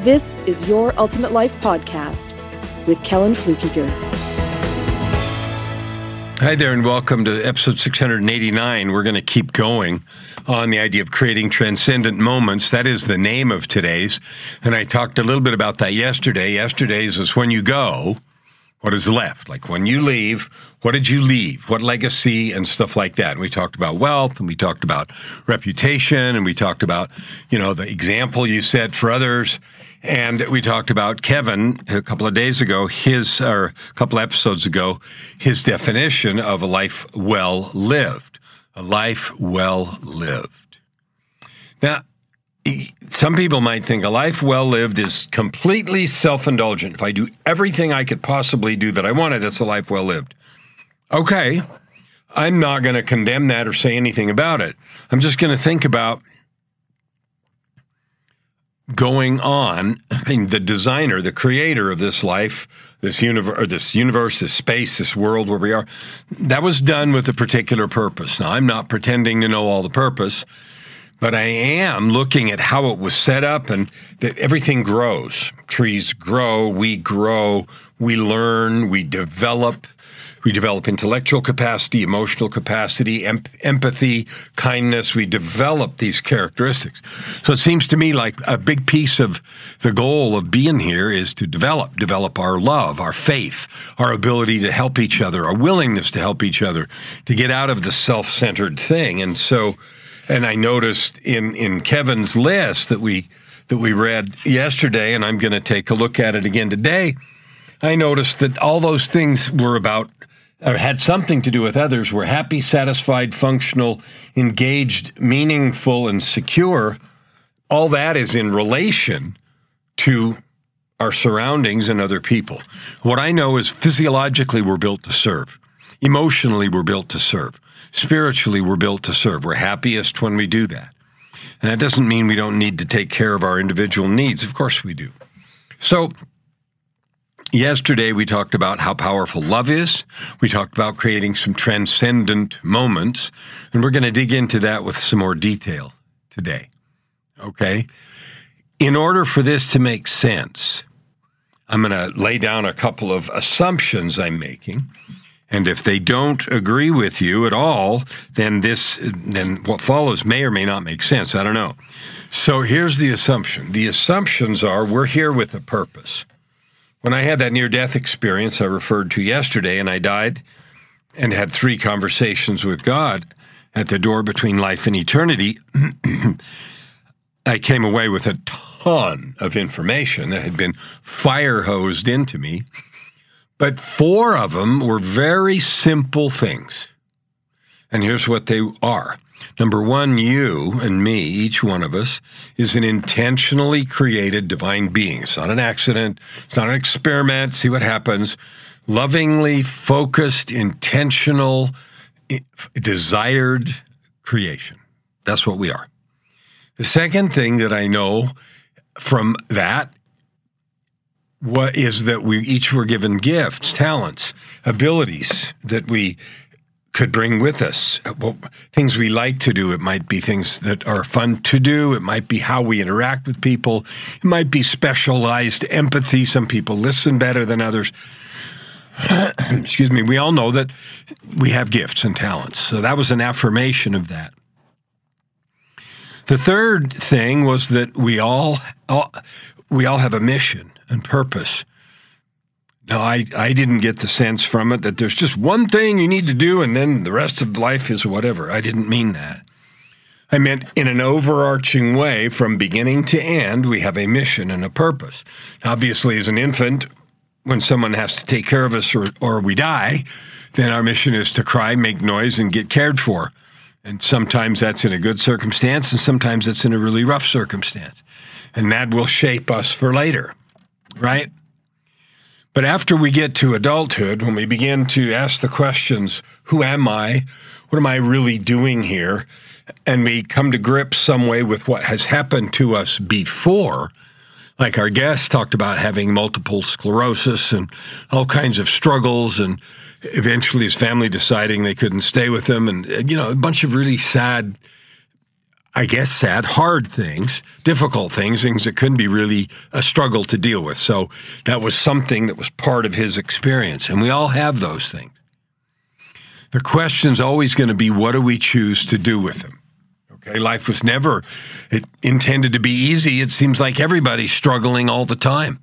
this is Your Ultimate Life Podcast with Kellan Fluckiger. Hi there, and welcome to episode 689. We're going to keep going on the idea of creating transcendent moments. That is the name of today's. And I talked a little bit about that yesterday. Yesterday's is when you go, what is left? Like when you leave, what did you leave? What legacy and stuff like that? And we talked about wealth and we talked about reputation and we talked about, you know, the example you set for others. And we talked about Kevin a couple of days ago, his, or a couple episodes ago, his definition of a life well lived. A life well lived. Now, some people might think a life well lived is completely self indulgent. If I do everything I could possibly do that I wanted, that's a life well lived. Okay, I'm not going to condemn that or say anything about it. I'm just going to think about going on. I mean, the designer, the creator of this life, this universe, this universe, this space, this world where we are, that was done with a particular purpose. Now, I'm not pretending to know all the purpose, but I am looking at how it was set up and that everything grows. Trees grow, we grow, we learn, we develop. We develop intellectual capacity, emotional capacity, em- empathy, kindness. We develop these characteristics. So it seems to me like a big piece of the goal of being here is to develop, develop our love, our faith, our ability to help each other, our willingness to help each other, to get out of the self centered thing. And so, and I noticed in, in Kevin's list that we, that we read yesterday, and I'm going to take a look at it again today. I noticed that all those things were about or had something to do with others were happy, satisfied, functional, engaged, meaningful, and secure. All that is in relation to our surroundings and other people. What I know is physiologically we're built to serve. Emotionally we're built to serve. Spiritually we're built to serve. We're happiest when we do that. And that doesn't mean we don't need to take care of our individual needs. Of course we do. So Yesterday, we talked about how powerful love is. We talked about creating some transcendent moments, and we're going to dig into that with some more detail today. Okay? In order for this to make sense, I'm going to lay down a couple of assumptions I'm making. And if they don't agree with you at all, then this then what follows may or may not make sense. I don't know. So here's the assumption. The assumptions are we're here with a purpose. When I had that near death experience I referred to yesterday, and I died and had three conversations with God at the door between life and eternity, I came away with a ton of information that had been fire hosed into me. But four of them were very simple things. And here's what they are Number one, you and me, each one of us, is an intentionally created divine being. It's not an accident, it's not an experiment, see what happens. Lovingly focused, intentional, desired creation. That's what we are. The second thing that I know from that what is that we each were given gifts, talents, abilities that we could bring with us. Well, things we like to do. It might be things that are fun to do. It might be how we interact with people. It might be specialized empathy. Some people listen better than others. Excuse me. We all know that we have gifts and talents. So that was an affirmation of that. The third thing was that we all, all we all have a mission and purpose no, I, I didn't get the sense from it that there's just one thing you need to do and then the rest of life is whatever. I didn't mean that. I meant in an overarching way, from beginning to end, we have a mission and a purpose. Obviously, as an infant, when someone has to take care of us or, or we die, then our mission is to cry, make noise, and get cared for. And sometimes that's in a good circumstance, and sometimes it's in a really rough circumstance. And that will shape us for later, right? But after we get to adulthood, when we begin to ask the questions, who am I? What am I really doing here? And we come to grips some way with what has happened to us before, like our guest talked about having multiple sclerosis and all kinds of struggles and eventually his family deciding they couldn't stay with him and you know a bunch of really sad I guess sad, hard things, difficult things, things that couldn't be really a struggle to deal with. So that was something that was part of his experience. And we all have those things. The question's always going to be what do we choose to do with them? Okay, life was never it intended to be easy. It seems like everybody's struggling all the time.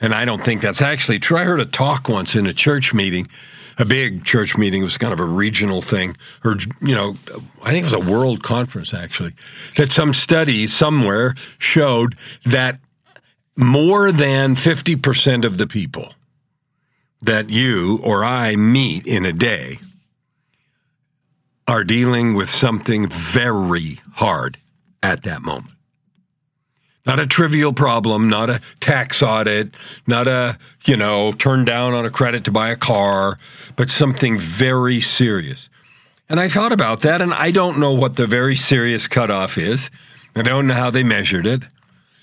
And I don't think that's actually true. I heard a talk once in a church meeting a big church meeting. It was kind of a regional thing, or you know, I think it was a world conference actually. That some study somewhere showed that more than fifty percent of the people that you or I meet in a day are dealing with something very hard at that moment. Not a trivial problem, not a tax audit, not a, you know, turn down on a credit to buy a car, but something very serious. And I thought about that, and I don't know what the very serious cutoff is. I don't know how they measured it,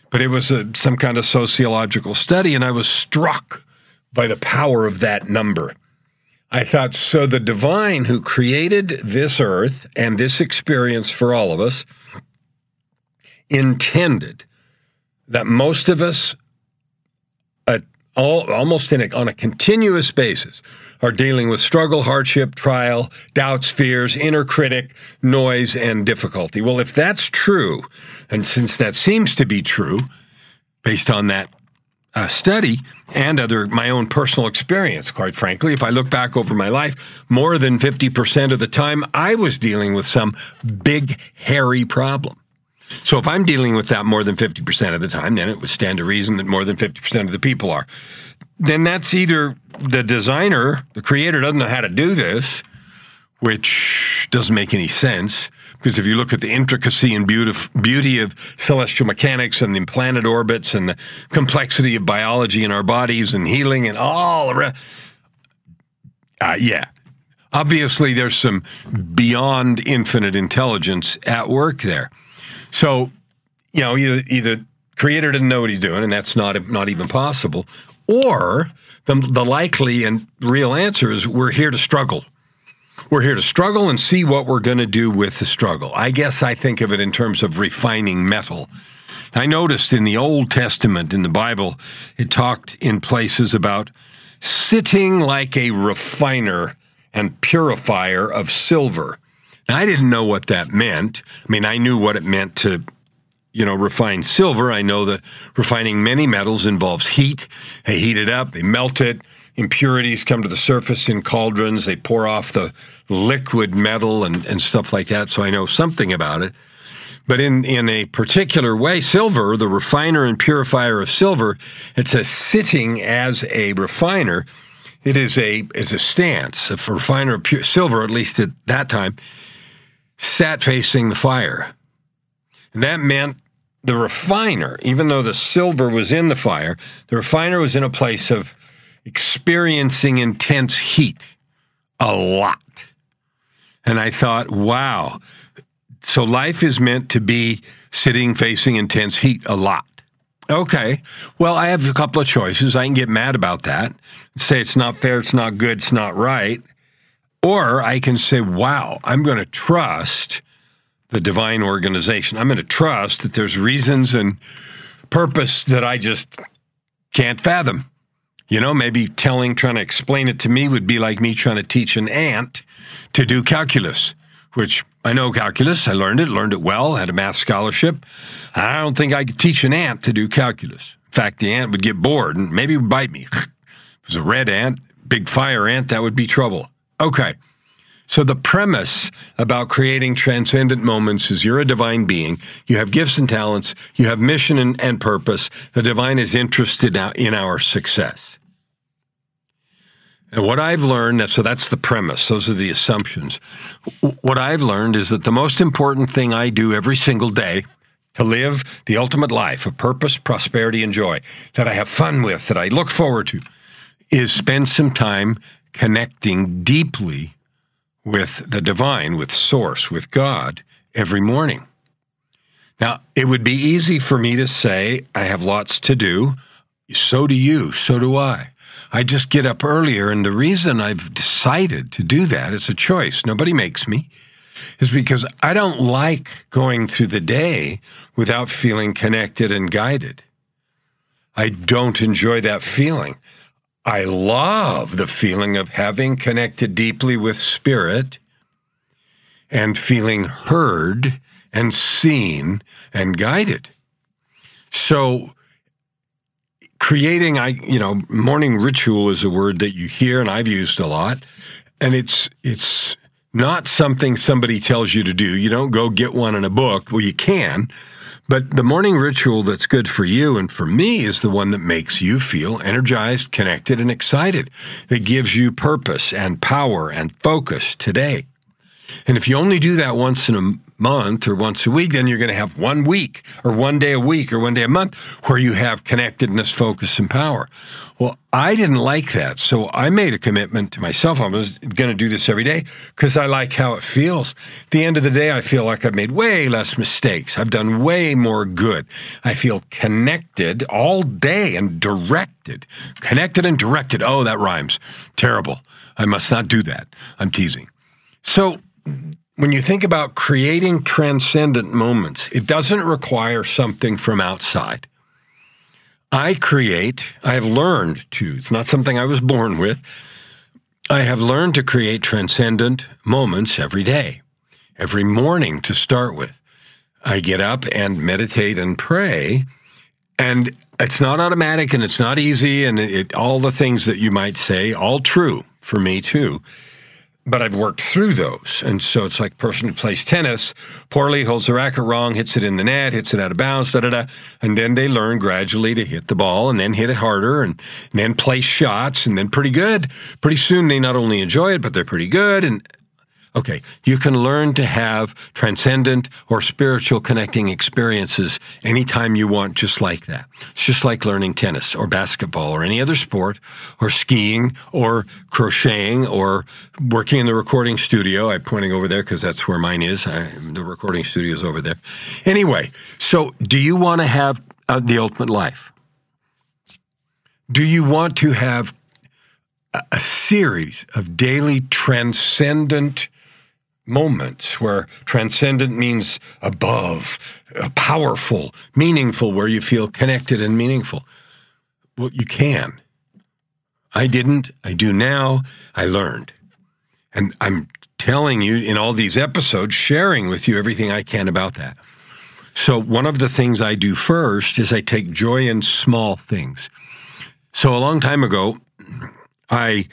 but it was a, some kind of sociological study, and I was struck by the power of that number. I thought, so the divine who created this earth and this experience for all of us intended that most of us, uh, all, almost a, on a continuous basis, are dealing with struggle, hardship, trial, doubts, fears, inner critic, noise, and difficulty. Well, if that's true, and since that seems to be true, based on that uh, study and other my own personal experience, quite frankly, if I look back over my life, more than 50% of the time I was dealing with some big, hairy problem. So if I'm dealing with that more than 50% of the time, then it would stand to reason that more than 50% of the people are. Then that's either the designer, the creator doesn't know how to do this, which doesn't make any sense. Because if you look at the intricacy and beauty of celestial mechanics and the planet orbits and the complexity of biology in our bodies and healing and all rest, uh, yeah, obviously there's some beyond infinite intelligence at work there. So, you know, either, either creator didn't know what he's doing, and that's not not even possible, or the, the likely and real answer is we're here to struggle. We're here to struggle and see what we're going to do with the struggle. I guess I think of it in terms of refining metal. I noticed in the Old Testament, in the Bible, it talked in places about sitting like a refiner and purifier of silver. Now, I didn't know what that meant. I mean, I knew what it meant to, you know, refine silver. I know that refining many metals involves heat. They heat it up, they melt it. Impurities come to the surface in cauldrons. They pour off the liquid metal and, and stuff like that. So I know something about it. But in, in a particular way, silver, the refiner and purifier of silver, it says sitting as a refiner. It is a is a stance. A refiner of pure, silver, at least at that time, sat facing the fire. And that meant the refiner, even though the silver was in the fire, the refiner was in a place of experiencing intense heat a lot. And I thought, wow, so life is meant to be sitting facing intense heat a lot. Okay. Well, I have a couple of choices. I can get mad about that, say it's not fair, it's not good, it's not right. Or I can say, wow, I'm going to trust the divine organization. I'm going to trust that there's reasons and purpose that I just can't fathom. You know, maybe telling, trying to explain it to me would be like me trying to teach an ant to do calculus, which I know calculus. I learned it, learned it well, had a math scholarship. I don't think I could teach an ant to do calculus. In fact, the ant would get bored and maybe would bite me. If it was a red ant, big fire ant, that would be trouble. Okay. So the premise about creating transcendent moments is you're a divine being. You have gifts and talents. You have mission and, and purpose. The divine is interested in our success. And what I've learned, so that's the premise, those are the assumptions. What I've learned is that the most important thing I do every single day to live the ultimate life of purpose, prosperity, and joy that I have fun with, that I look forward to, is spend some time connecting deeply with the divine, with Source, with God every morning. Now, it would be easy for me to say, I have lots to do. So do you. So do I. I just get up earlier. And the reason I've decided to do that, it's a choice. Nobody makes me, is because I don't like going through the day without feeling connected and guided. I don't enjoy that feeling. I love the feeling of having connected deeply with spirit and feeling heard and seen and guided. So creating I you know morning ritual is a word that you hear and I've used a lot and it's it's not something somebody tells you to do. You don't go get one in a book. Well, you can, but the morning ritual that's good for you and for me is the one that makes you feel energized, connected, and excited, that gives you purpose and power and focus today. And if you only do that once in a month or once a week, then you're going to have one week or one day a week or one day a month where you have connectedness, focus, and power. Well, I didn't like that. So I made a commitment to myself. I was going to do this every day because I like how it feels. At the end of the day, I feel like I've made way less mistakes. I've done way more good. I feel connected all day and directed. Connected and directed. Oh, that rhymes. Terrible. I must not do that. I'm teasing. So when you think about creating transcendent moments, it doesn't require something from outside. I create, I have learned to, it's not something I was born with. I have learned to create transcendent moments every day, every morning to start with. I get up and meditate and pray, and it's not automatic and it's not easy, and it, all the things that you might say, all true for me too but I've worked through those. And so it's like person who plays tennis poorly, holds the racket wrong, hits it in the net, hits it out of bounds, da da da. And then they learn gradually to hit the ball and then hit it harder and, and then play shots and then pretty good. Pretty soon they not only enjoy it, but they're pretty good. And Okay, you can learn to have transcendent or spiritual connecting experiences anytime you want, just like that. It's just like learning tennis or basketball or any other sport or skiing or crocheting or working in the recording studio. I'm pointing over there because that's where mine is. I, the recording studio is over there. Anyway, so do you want to have uh, the ultimate life? Do you want to have a, a series of daily transcendent moments where transcendent means above, uh, powerful, meaningful, where you feel connected and meaningful. Well, you can. I didn't. I do now. I learned. And I'm telling you in all these episodes, sharing with you everything I can about that. So, one of the things I do first is I take joy in small things. So, a long time ago, I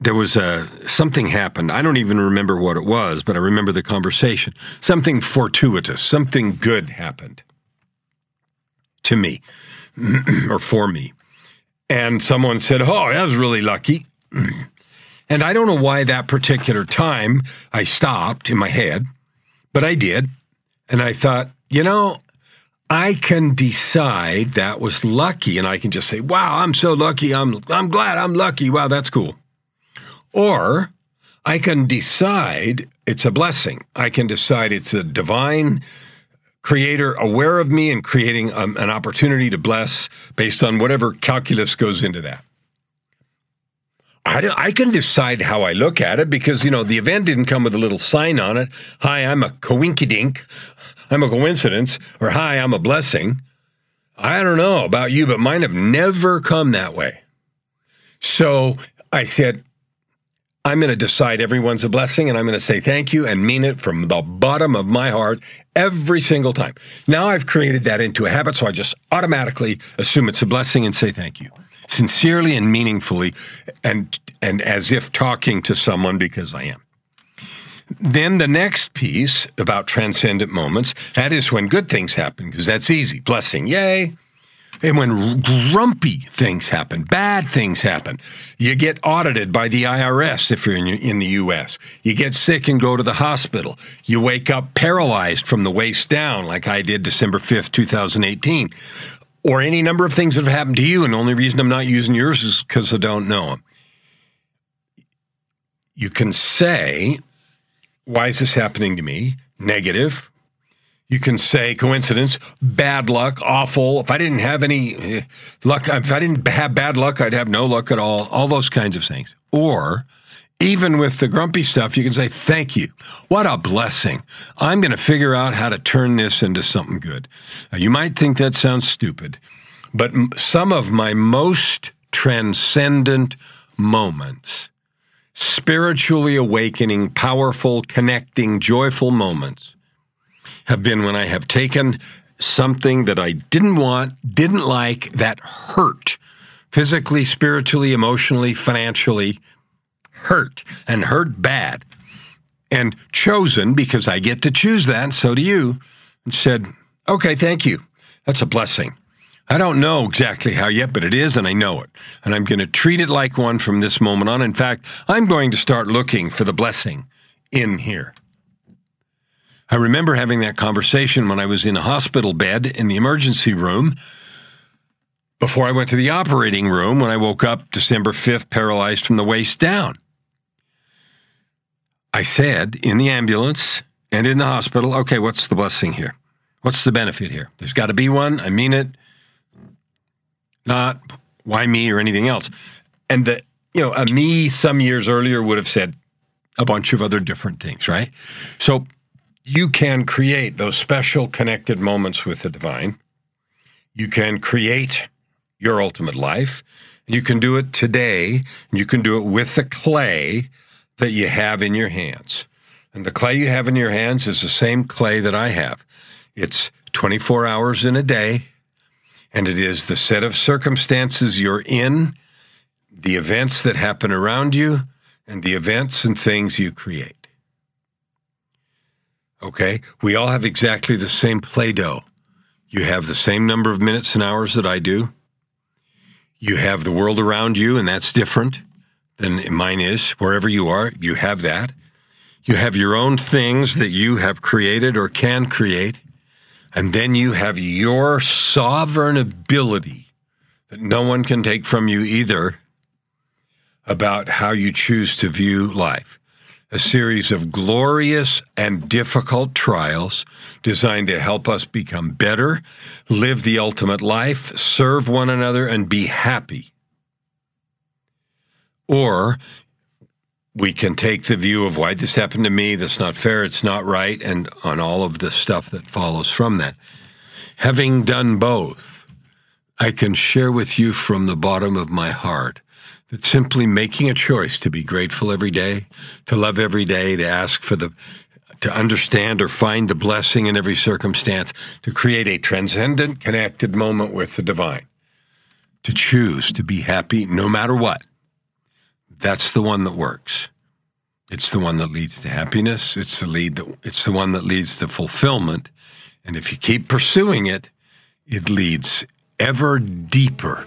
there was a something happened. I don't even remember what it was, but I remember the conversation. Something fortuitous, something good happened to me or for me. And someone said, "Oh, that was really lucky." and I don't know why that particular time I stopped in my head, but I did. And I thought, you know, I can decide that was lucky and I can just say, "Wow, I'm so lucky. I'm I'm glad I'm lucky. Wow, that's cool." Or I can decide it's a blessing. I can decide it's a divine creator aware of me and creating um, an opportunity to bless based on whatever calculus goes into that. I, I can decide how I look at it because, you know, the event didn't come with a little sign on it. Hi, I'm a coinkydink. I'm a coincidence. Or hi, I'm a blessing. I don't know about you, but mine have never come that way. So I said, I'm going to decide everyone's a blessing and I'm going to say thank you and mean it from the bottom of my heart every single time. Now I've created that into a habit, so I just automatically assume it's a blessing and say thank you. Sincerely and meaningfully and and as if talking to someone because I am. Then the next piece about transcendent moments, that is when good things happen, because that's easy. Blessing, yay. And when grumpy things happen, bad things happen, you get audited by the IRS if you're in, the US. You get sick and go to the hospital. You wake up paralyzed from the waist down, like I did December 5th, 2018. or any number of things that have happened to you. And the only reason I'm not using yours is because I don't know them. You can say, Why is this happening to me? Negative. You can say coincidence, bad luck, awful. If I didn't have any eh, luck, if I didn't have bad luck, I'd have no luck at all. All those kinds of things. Or even with the grumpy stuff, you can say, Thank you. What a blessing. I'm going to figure out how to turn this into something good. Now, you might think that sounds stupid, but some of my most transcendent moments, spiritually awakening, powerful, connecting, joyful moments, have been when I have taken something that I didn't want, didn't like, that hurt physically, spiritually, emotionally, financially hurt and hurt bad and chosen because I get to choose that, and so do you, and said, okay, thank you. That's a blessing. I don't know exactly how yet, but it is, and I know it. And I'm going to treat it like one from this moment on. In fact, I'm going to start looking for the blessing in here. I remember having that conversation when I was in a hospital bed in the emergency room before I went to the operating room when I woke up December 5th, paralyzed from the waist down. I said in the ambulance and in the hospital, okay, what's the blessing here? What's the benefit here? There's got to be one. I mean it. Not why me or anything else. And the, you know, a me some years earlier would have said a bunch of other different things, right? So you can create those special connected moments with the divine. You can create your ultimate life. You can do it today. You can do it with the clay that you have in your hands. And the clay you have in your hands is the same clay that I have. It's 24 hours in a day, and it is the set of circumstances you're in, the events that happen around you, and the events and things you create. Okay? We all have exactly the same Play Doh. You have the same number of minutes and hours that I do. You have the world around you, and that's different than mine is. Wherever you are, you have that. You have your own things that you have created or can create. And then you have your sovereign ability that no one can take from you either about how you choose to view life. A series of glorious and difficult trials designed to help us become better, live the ultimate life, serve one another, and be happy or we can take the view of why this happened to me, that's not fair, it's not right, and on all of the stuff that follows from that. Having done both, I can share with you from the bottom of my heart simply making a choice to be grateful every day, to love every day, to ask for the to understand or find the blessing in every circumstance, to create a transcendent, connected moment with the divine, to choose to be happy no matter what that's the one that works. It's the one that leads to happiness. It's the lead that it's the one that leads to fulfillment. And if you keep pursuing it, it leads ever deeper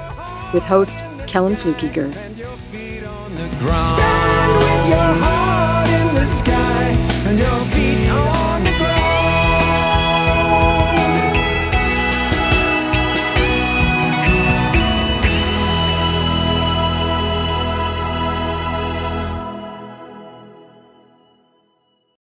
with host Kellan Fluckiger. Stand with your heart in the sky and your feet